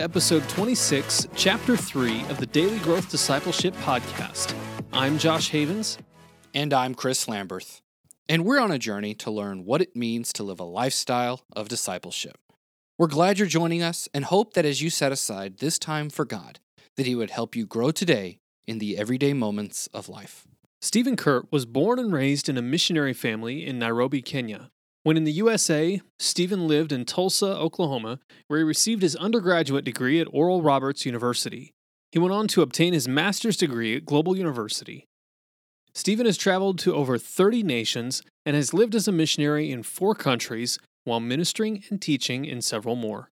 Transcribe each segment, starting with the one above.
to episode 26, chapter 3 of the Daily Growth Discipleship Podcast. I'm Josh Havens. And I'm Chris Lamberth. And we're on a journey to learn what it means to live a lifestyle of discipleship. We're glad you're joining us and hope that as you set aside this time for God, that He would help you grow today in the everyday moments of life. Stephen Kuert was born and raised in a missionary family in Nairobi, Kenya. When in the USA, Stephen lived in Tulsa, Oklahoma, where he received his undergraduate degree at Oral Roberts University. He went on to obtain his master's degree at Global University. Stephen has traveled to over 30 nations and has lived as a missionary in four countries while ministering and teaching in several more.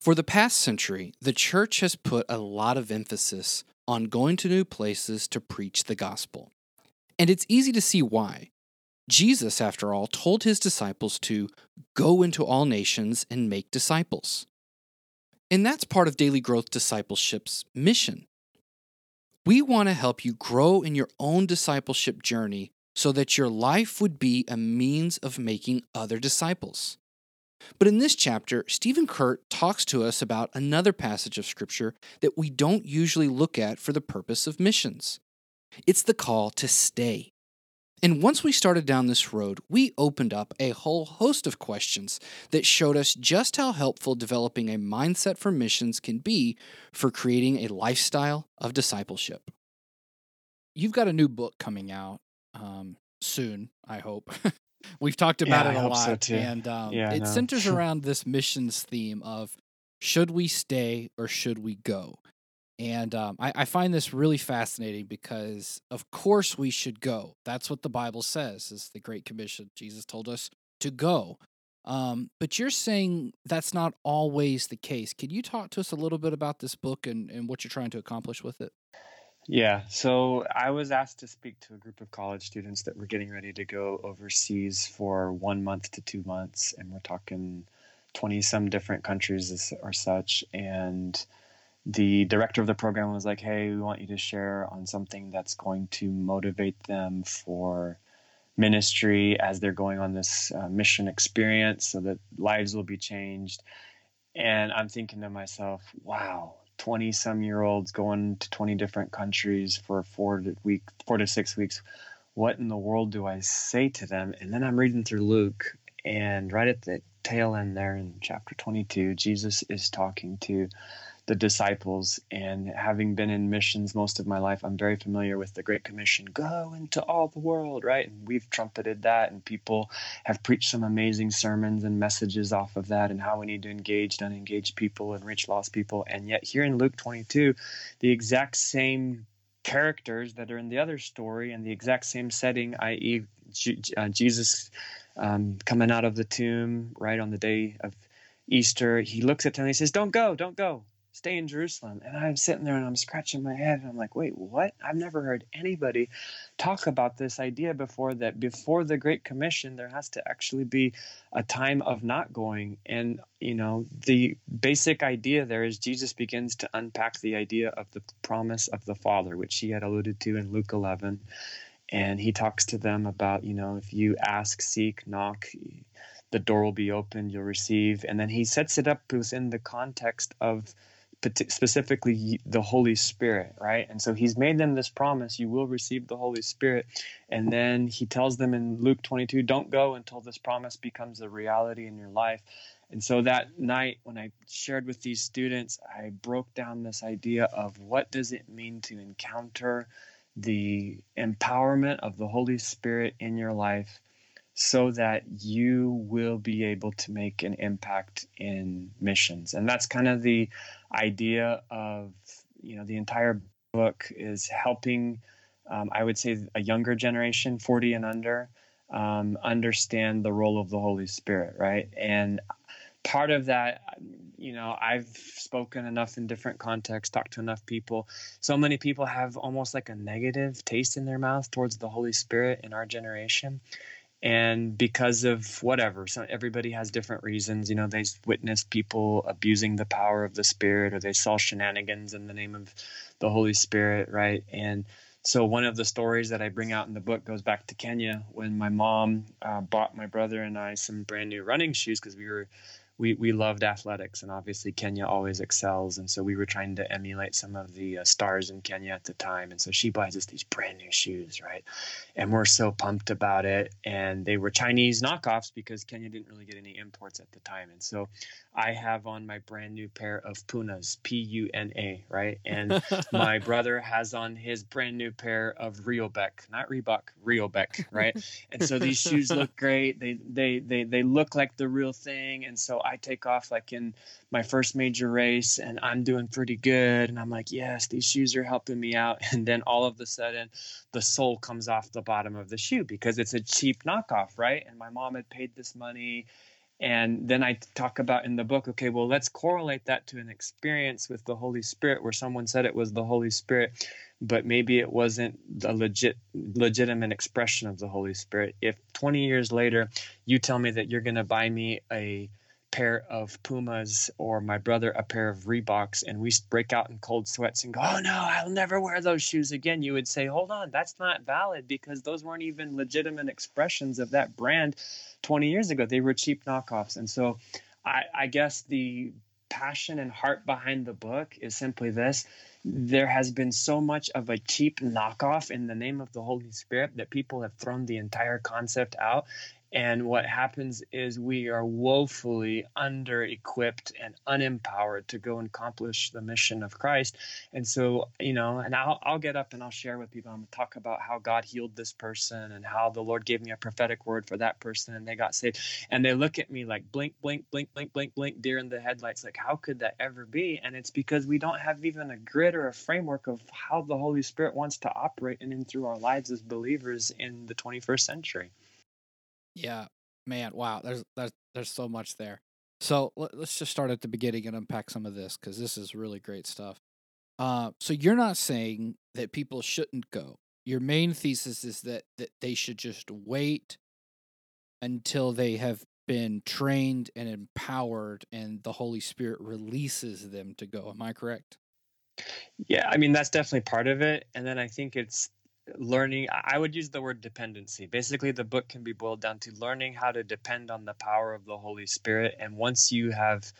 For the past century, the church has put a lot of emphasis on going to new places to preach the gospel. And it's easy to see why. Jesus, after all, told his disciples to go into all nations and make disciples. And that's part of Daily Growth Discipleship's mission. We want to help you grow in your own discipleship journey so that your life would be a means of making other disciples. But in this chapter, Stephen Kuert talks to us about another passage of Scripture that we don't usually look at for the purpose of missions. It's the call to stay. And once we started down this road, we opened up a whole host of questions that showed us just how helpful developing a mindset for missions can be for creating a lifestyle of discipleship. You've got a new book coming out um, soon, I hope. We've talked about yeah, it a lot, so and um, yeah, it centers around this missions theme of should we stay or should we go? And um, I, I, find this really fascinating because, of course, we should go. That's what the Bible says, is the Great Commission. Jesus told us to go. Um, but you're saying that's not always the case. Can you talk to us a little bit about this book and, and what you're trying to accomplish with it? Yeah, so I was asked to speak to a group of college students that were getting ready to go overseas for one month to two months, and we're talking 20 some different countries or such. And the director of the program was like, Hey, we want you to share on something that's going to motivate them for ministry as they're going on this uh, mission experience so that lives will be changed. And I'm thinking to myself, wow, 20 some year olds going to 20 different countries for four to week four to six weeks what in the world do i say to them and then i'm reading through luke and right at the tail end there in chapter 22 jesus is talking to the disciples. And having been in missions most of my life, I'm very familiar with the Great Commission go into all the world, right? And we've trumpeted that, and people have preached some amazing sermons and messages off of that, and how we need to engage unengaged people and reach lost people. And yet, here in Luke 22, the exact same characters that are in the other story and the exact same setting, i.e., uh, Jesus um, coming out of the tomb right on the day of Easter, he looks at them and he says, Don't go, don't go stay in Jerusalem. And I'm sitting there and I'm scratching my head and I'm like, wait, what? I've never heard anybody talk about this idea before that before the Great Commission, there has to actually be a time of not going. And, you know, the basic idea there is Jesus begins to unpack the idea of the promise of the Father, which he had alluded to in Luke 11. And he talks to them about, you know, if you ask, seek, knock, the door will be open, you'll receive. And then he sets it up within the context of specifically the Holy Spirit, right? And so he's made them this promise you will receive the Holy Spirit. And then he tells them in Luke 22 don't go until this promise becomes a reality in your life. And so that night, when I shared with these students, I broke down this idea of what does it mean to encounter the empowerment of the Holy Spirit in your life so that you will be able to make an impact in missions. And that's kind of the idea of, you know, the entire book is helping, um, I would say, a younger generation, 40 and under, um, understand the role of the Holy Spirit, right? And part of that, you know, I've spoken enough in different contexts, talked to enough people. So many people have almost like a negative taste in their mouth towards the Holy Spirit in our generation and because of whatever so everybody has different reasons you know they witnessed people abusing the power of the spirit or they saw shenanigans in the name of the holy spirit right? And so one of the stories that i bring out in the book goes back to kenya when my mom uh, bought my brother and i some brand new running shoes because we were we we loved athletics, and obviously Kenya always excels, and so we were trying to emulate some of the uh, stars in Kenya at the time, and so she buys us these brand new shoes, right? And we're so pumped about it, and they were Chinese knockoffs because Kenya didn't really get any imports at the time, and so I have on my brand new pair of Punas, P U N A, right? And my brother has on his brand new pair of Riobec, not Reebok, Riobec, right? and so these shoes look great. They they they they look like the real thing. And so I take off like in my first major race and I'm doing pretty good. And I'm like, yes, these shoes are helping me out. And then all of a sudden the sole comes off the bottom of the shoe because it's a cheap knockoff, right? And my mom had paid this money and then I talk about in the book, okay, well, let's correlate that to an experience with the Holy Spirit where someone said it was the Holy Spirit, but maybe it wasn't a legit, legitimate expression of the Holy Spirit. If 20 years later you tell me that you're going to buy me a pair of Pumas or my brother a pair of Reeboks and we break out in cold sweats and go, oh no, I'll never wear those shoes again, you would say, hold on, that's not valid because those weren't even legitimate expressions of that brand 20 years ago. They were cheap knockoffs. And so I, I guess the passion and heart behind the book is simply this there has been so much of a cheap knockoff in the name of the Holy Spirit that people have thrown the entire concept out and what happens is we are woefully under equipped and unempowered to go and accomplish the mission of Christ. And so, you know, and I'll, I'll get up and I'll share with people, I'm going to talk about how God healed this person and how the Lord gave me a prophetic word for that person and they got saved. And they look at me like blink, blink, blink, blink, blink, blink, deer in the headlights. Like, how could that ever be? And it's because we don't have even a grid or a framework of how the Holy Spirit wants to operate in and through our lives as believers in the 21st century. Yeah, man, wow. There's there's there's so much there. So let, us just start at the beginning and unpack some of this because this is really great stuff. Uh, so you're not saying that people shouldn't go. Your main thesis is that that they should just wait until they have been trained and empowered, and the Holy Spirit releases them to go. Am I correct? Yeah, I mean that's definitely part of it, and then I think it's learning i would use the word dependency. Basically the book can be boiled down to learning how to depend on the power of the holy spirit. And once you have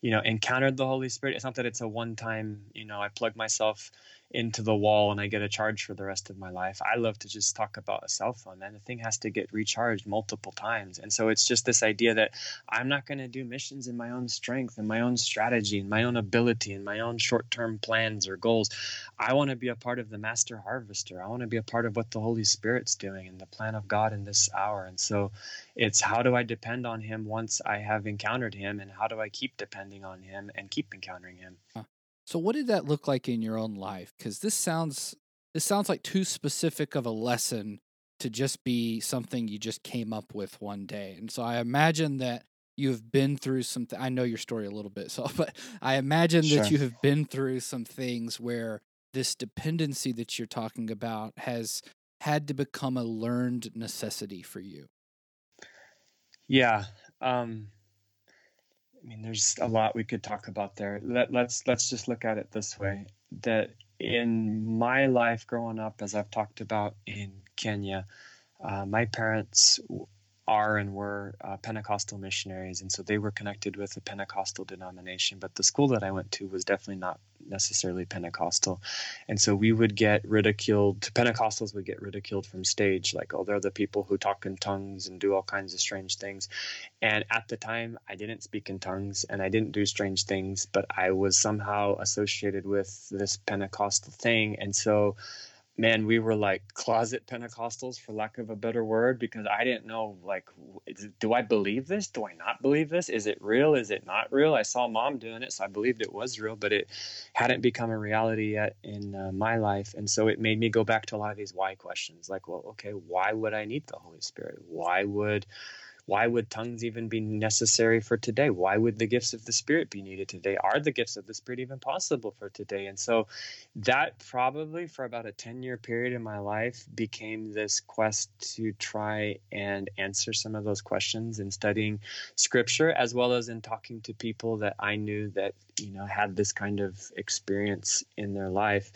you know encountered the holy spirit it's not that it's a one time you know i plug myself into the wall and I get a charge for the rest of my life. I love to just talk about a cell phone, man. The thing has to get recharged multiple times. And so it's just this idea that I'm not going to do missions in my own strength and my own strategy and my own ability and my own short term plans or goals. I want to be a part of the master harvester. I want to be a part of what the Holy Spirit's doing and the plan of God in this hour. And so it's how do I depend on Him once I have encountered Him and how do I keep depending on Him and keep encountering Him? Huh. So what did that look like in your own life? Because this sounds this sounds like too specific of a lesson to just be something you just came up with one day. And so I imagine that you have been through some. Th- I know your story a little bit, so but I imagine sure. that you have been through some things where this dependency that you're talking about has had to become a learned necessity for you. Yeah. Um, I mean, there's a lot we could talk about there. Let, let's let's just look at it this way: that in my life growing up, as I've talked about in Kenya, uh, my parents are and were uh, Pentecostal missionaries, and so they were connected with a Pentecostal denomination. But the school that I went to was definitely not necessarily Pentecostal, and so we would get ridiculed. Pentecostals would get ridiculed from stage, like, "Oh, they're the people who talk in tongues and do all kinds of strange things." And at the time, I didn't speak in tongues and I didn't do strange things, but I was somehow associated with this Pentecostal thing, and so man, we were like closet Pentecostals, for lack of a better word, because I didn't know, like, do I believe this? Do I not believe this? Is it real? Is it not real? I saw mom doing it, so I believed it was real, but it hadn't become a reality yet in uh, my life. And so it made me go back to a lot of these why questions like, well, okay, why would I need the Holy Spirit? Why would why would tongues even be necessary for today? Why would the gifts of the Spirit be needed today? Are the gifts of the Spirit even possible for today? And so that probably for about a 10 year period in my life became this quest to try and answer some of those questions in studying scripture as well as in talking to people that I knew that, you know, had this kind of experience in their life.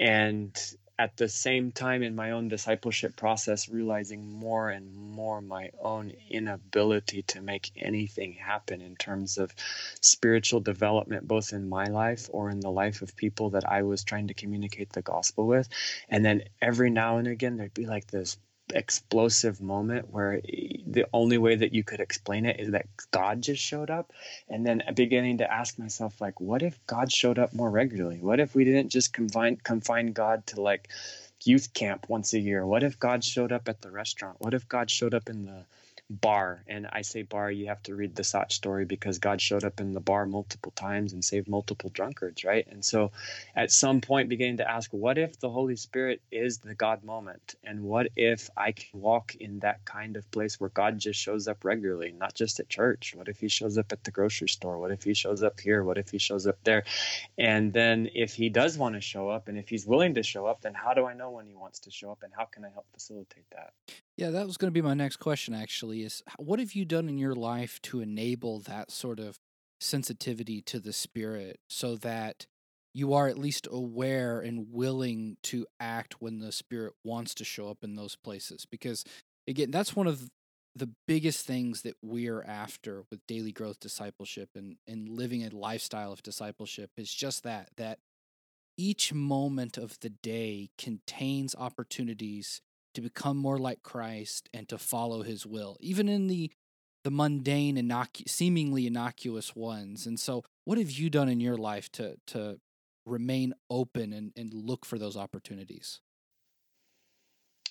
And at the same time in my own discipleship process realizing more and more my own inability to make anything happen in terms of spiritual development both in my life or in the life of people that I was trying to communicate the gospel with. And then every now and again there'd be like this explosive moment where the only way that you could explain it is that God just showed up. And then beginning to ask myself, like, what if God showed up more regularly? What if we didn't just confine confine God to like youth camp once a year? What if God showed up at the restaurant? What if God showed up in the bar. And I say bar, you have to read the Sach story because God showed up in the bar multiple times and saved multiple drunkards, right? And so at some point, beginning to ask, what if the Holy Spirit is the God moment? And what if I can walk in that kind of place where God just shows up regularly, not just at church? What if he shows up at the grocery store? What if he shows up here? What if he shows up there? And then if he does want to show up and if he's willing to show up, then how do I know when he wants to show up and how can I help facilitate that? Yeah, that was going to be my next question actually is what have you done in your life to enable that sort of sensitivity to the spirit so that you are at least aware and willing to act when the spirit wants to show up in those places? Because again that's one of the biggest things that we're after with daily growth discipleship and and living a lifestyle of discipleship is just that that each moment of the day contains opportunities to become more like Christ and to follow his will, even in the the mundane innocu- seemingly innocuous ones. And so what have you done in your life to to remain open and, and look for those opportunities?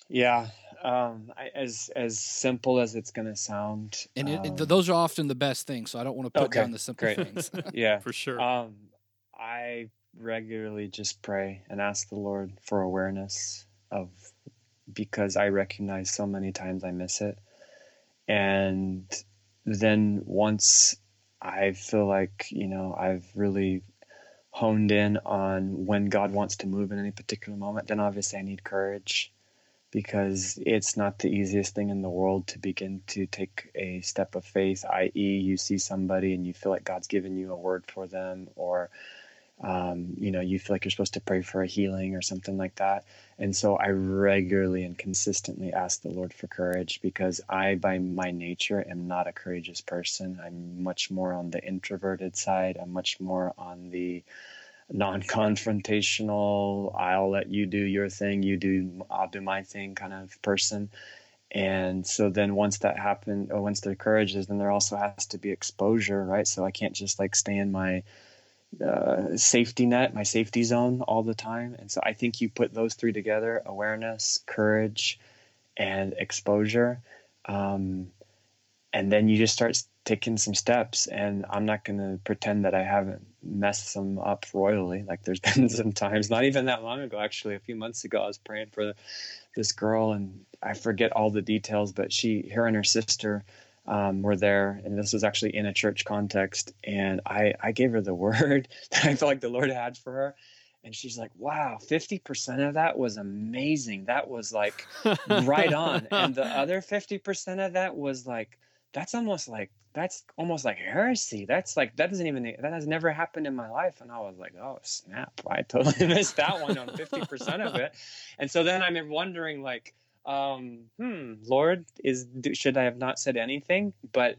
Yeah, um, I, as as simple as it's going to sound, and it, um, those are often the best things. So I don't want to put okay, down the simple great. things. yeah, for sure. Um, I regularly just pray and ask the Lord for awareness of because I recognize so many times I miss it. And then once I feel like, you know, I've really honed in on when God wants to move in any particular moment, then obviously I need courage because it's not the easiest thing in the world to begin to take a step of faith, i.e., you see somebody and you feel like God's given you a word for them, or um, you know, you feel like you're supposed to pray for a healing or something like that. And so I regularly and consistently ask the Lord for courage because I, by my nature, am not a courageous person. I'm much more on the introverted side, I'm much more on the non confrontational, I'll let you do your thing, you do, I'll do my thing kind of person. And so then once that happened, or once the courage is, then there also has to be exposure, right? So I can't just like stay in my uh, safety net, my safety zone all the time. And so I think you put those three together awareness, courage, and exposure. Um, and then you just start taking some steps. And I'm not going to pretend that I haven't messed them up royally. Like there's been some times, not even that long ago, actually, a few months ago, I was praying for this girl and I forget all the details, but she, her and her sister, um, were there, and this was actually in a church context. And I, I gave her the word that I felt like the Lord had for her. And she's like, wow, 50% of that was amazing. That was like right on. And the other 50% of that was like, that's almost like, that's almost like heresy. That's like, that doesn't even, that has never happened in my life. And I was like, oh, snap. I totally missed that one on 50% of it. And so then I'm wondering, like, um, hmm, Lord, is should I have not said anything? But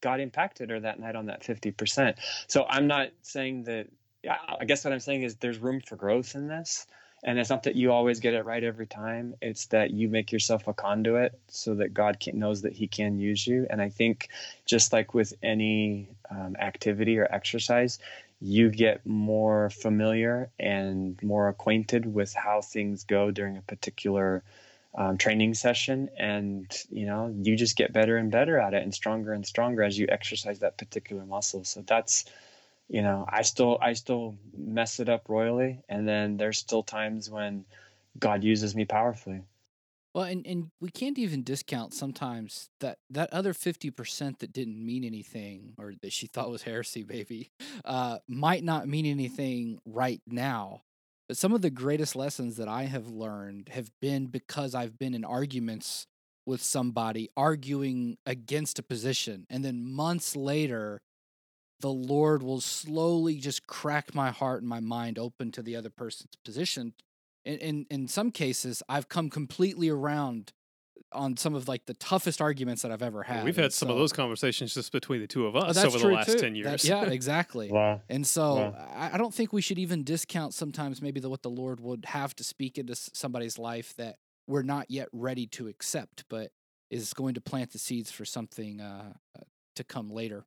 God impacted her that night on that 50%. So I'm not saying that, I guess what I'm saying is there's room for growth in this. And it's not that you always get it right every time. It's that you make yourself a conduit so that God can, knows that He can use you. And I think just like with any um, activity or exercise, you get more familiar and more acquainted with how things go during a particular um, training session and you know you just get better and better at it and stronger and stronger as you exercise that particular muscle. So that's you know i still i still mess it up royally and then there's still times when god uses me powerfully. Well and, and we can't even discount sometimes that that other 50% that didn't mean anything or that she thought was heresy baby uh, might not mean anything right now but some of the greatest lessons that I have learned have been because I've been in arguments with somebody arguing against a position. And then months later, the Lord will slowly just crack my heart and my mind open to the other person's position in, in in some cases I've come completely around on some of like the toughest arguments that I've ever had. We've And had some of those conversations just between the two of Oh, us that's over the last too. 10 That- years. yeah, exactly. Wow. And so Wow. I, I don't think we should even discount sometimes maybe the, what the Lord would have to speak into somebody's life that we're not yet ready to accept, but is going to plant the seeds for something uh, uh, to come later.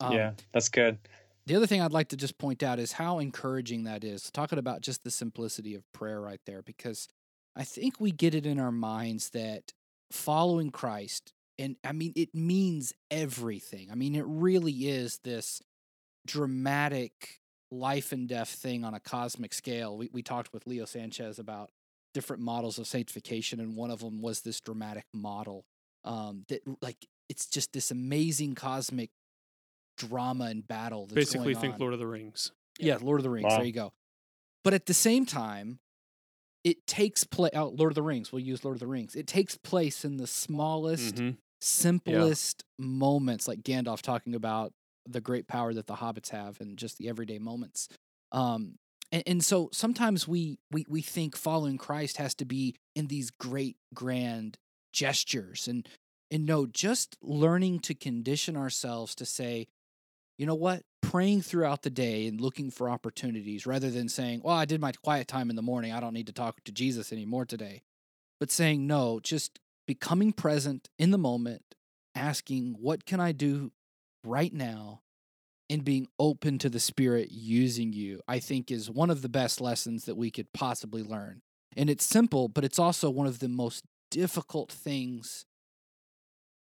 Um, yeah, that's good. The other thing I'd like to just point out is how encouraging that is. Talking about just the simplicity of prayer right there, because I think we get it in our minds that following Christ, and I mean, it means everything. I mean, it really is this dramatic life and death thing on a cosmic scale. We, we talked with Leo Sanchez about different models of sanctification, and one of them was this dramatic model um, that, like, it's just this amazing cosmic drama and battle. That's Basically, going think on. Lord of the Rings. Yeah, Lord of the Rings. Wow. There you go. But at the same time, it takes place. Oh, Lord of the Rings. We'll use Lord of the Rings. It takes place in the smallest, Mhm. simplest moments, like Gandalf talking about the great power that the hobbits have, and just the everyday moments. Um, and, and so sometimes we we we think following Christ has to be in these great grand gestures, and and no, just learning to condition ourselves to say, you know what, praying throughout the day and looking for opportunities rather than saying, well, I did my quiet time in the morning. I don't need to talk to Jesus anymore today. But saying, no, just becoming present in the moment, asking, what can I do right now? And being open to the Spirit using you, I think is one of the best lessons that we could possibly learn. And it's simple, but it's also one of the most difficult things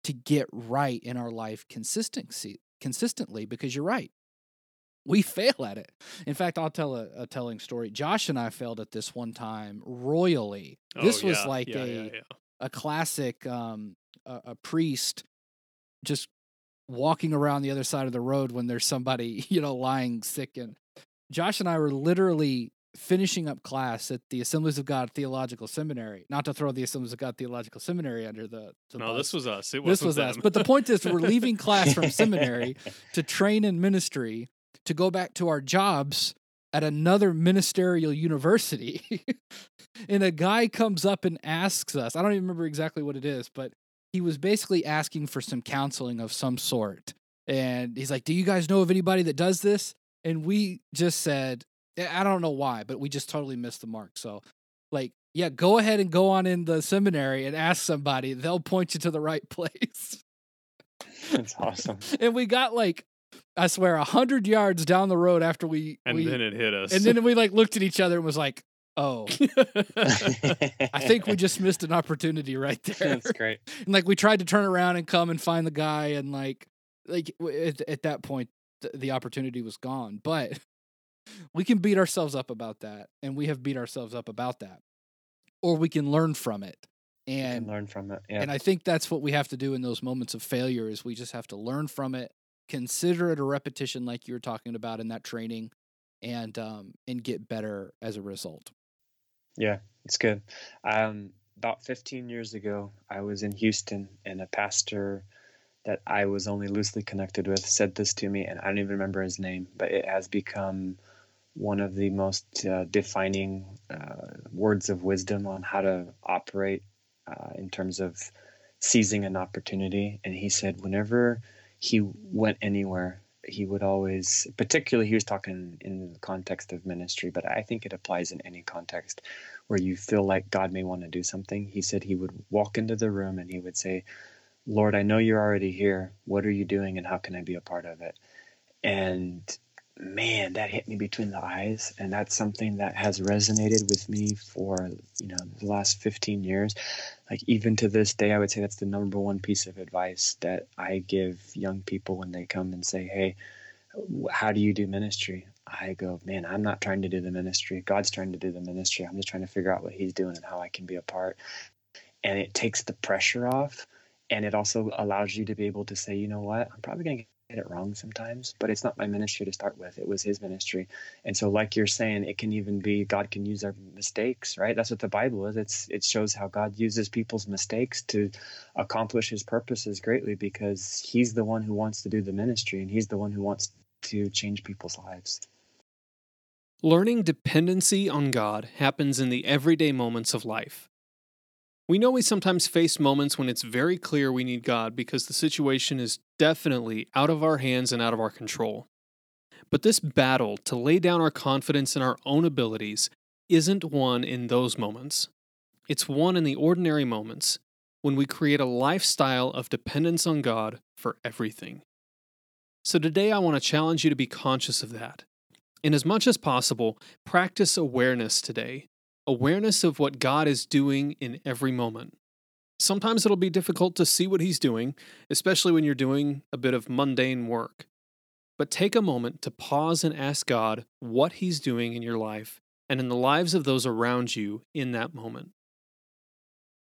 to get right in our life consistency consistently because you're right. We fail at it. In fact i'll tell a, a telling story. Josh and i failed at this one time royally. This Oh, was yeah, like yeah, a yeah. a classic um a, a priest just walking around the other side of the road when there's somebody you know lying sick and josh and i were literally finishing up class at the assemblies of god theological seminary not to throw the assemblies of god theological seminary under the, the No, bus. this was us. It this was us but the point is we're leaving class from seminary to train in ministry to go back to our jobs at another ministerial university. and a guy comes up and asks us, I don't even remember exactly what it is, but he was basically asking for some counseling of some sort. And he's like, Do you guys know of anybody that does this? And we just said, I don't know why, but we just totally missed the mark. So, like, yeah, go ahead and go on in the seminary and ask somebody. They'll point you to the right place. That's awesome. and we got like I swear a hundred yards down the road after we and we, then it hit us. and then we like looked at each other and was like, oh, I I think we just missed an opportunity right there. That's great. and like we tried to turn around and come and find the guy and like like at, at that point th- the opportunity was gone. But we can beat ourselves up about that, and we have beat ourselves up about that, or we can learn from it. And learn from it. Yeah. and I think that's what we have to do in those moments of failure is we just have to learn from it, consider it a repetition like you were talking about in that training, and um and get better as a result. Yeah, it's good. Um, about 15 years ago, I was in Houston, and a pastor that I was only loosely connected with said this to me, and I don't even remember his name, but it has become one of the most uh, defining uh, words of wisdom on how to operate uh, in terms of seizing an opportunity. And he said, whenever he went anywhere, he would always, particularly, he was talking in the context of ministry, but I think it applies in any context where you feel like God may want to do something. He said he would walk into the room and he would say, Lord, I know you're already here. What are you doing and how can I be a part of it? And man, that hit me between the eyes. And that's something that has resonated with me for, you know, the last 15 years. Like even to this day, I would say that's the number one piece of advice that I give young people when they come and say, Hey, how do you do ministry? I go, man, I'm not trying to do the ministry. God's trying to do the ministry. I'm just trying to figure out what He's doing and how I can be a part. And it takes the pressure off. And it also allows you to be able to say, you know what, I'm probably going to get it wrong sometimes, but it's not my ministry to start with. It was His ministry. And so, like you're saying, it can even be God can use our mistakes, right? That's what the Bible is. It's it shows how God uses people's mistakes to accomplish His purposes greatly because He's the one who wants to do the ministry and He's the one who wants to change people's lives. Learning dependency on God happens in the everyday moments of life. We know we sometimes face moments when it's very clear we need God because the situation is definitely out of our hands and out of our control. But this battle to lay down our confidence in our own abilities isn't won in those moments. It's won in the ordinary moments when we create a lifestyle of dependence on God for everything. So today I want to challenge you to be conscious of that and as much as possible, practice awareness today awareness of what God is doing in every moment. Sometimes it'll be difficult to see what He's doing, especially when you're doing a bit of mundane work. But take a moment to pause and ask God what He's doing in your life and in the lives of those around you in that moment.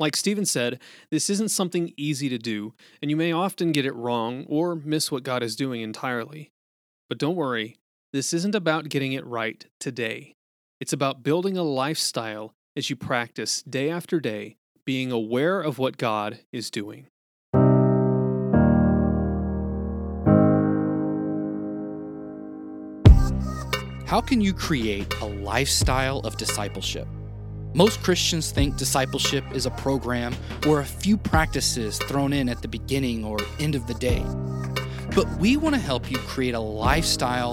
Like Stephen said, this isn't something easy to do, and you may often get it wrong or miss what God is doing entirely. But don't worry, this isn't about getting it right today. It's about building a lifestyle as you practice day after day, being aware of what God is doing. How can you create a lifestyle of discipleship? Most Christians think discipleship is a program or a few practices thrown in at the beginning or end of the day. But we want to help you create a lifestyle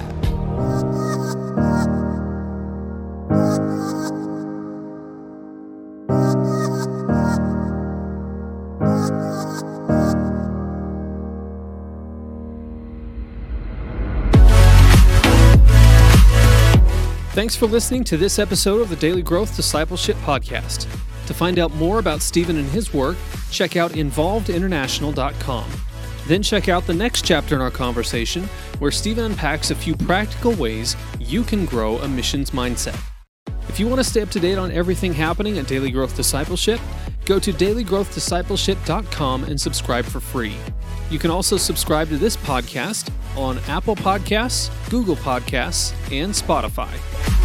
Thanks for listening to this episode of the Daily Growth Discipleship Podcast. To find out more about Stephen and his work, check out involvedinternational.com. Then check out the next chapter in our conversation, where Stephen unpacks a few practical ways you can grow a missions mindset. If you want to stay up to date on everything happening at Daily Growth Discipleship, go to dailygrowthdiscipleship.com and subscribe for free. You can also subscribe to this podcast on Apple Podcasts, Google Podcasts, and Spotify.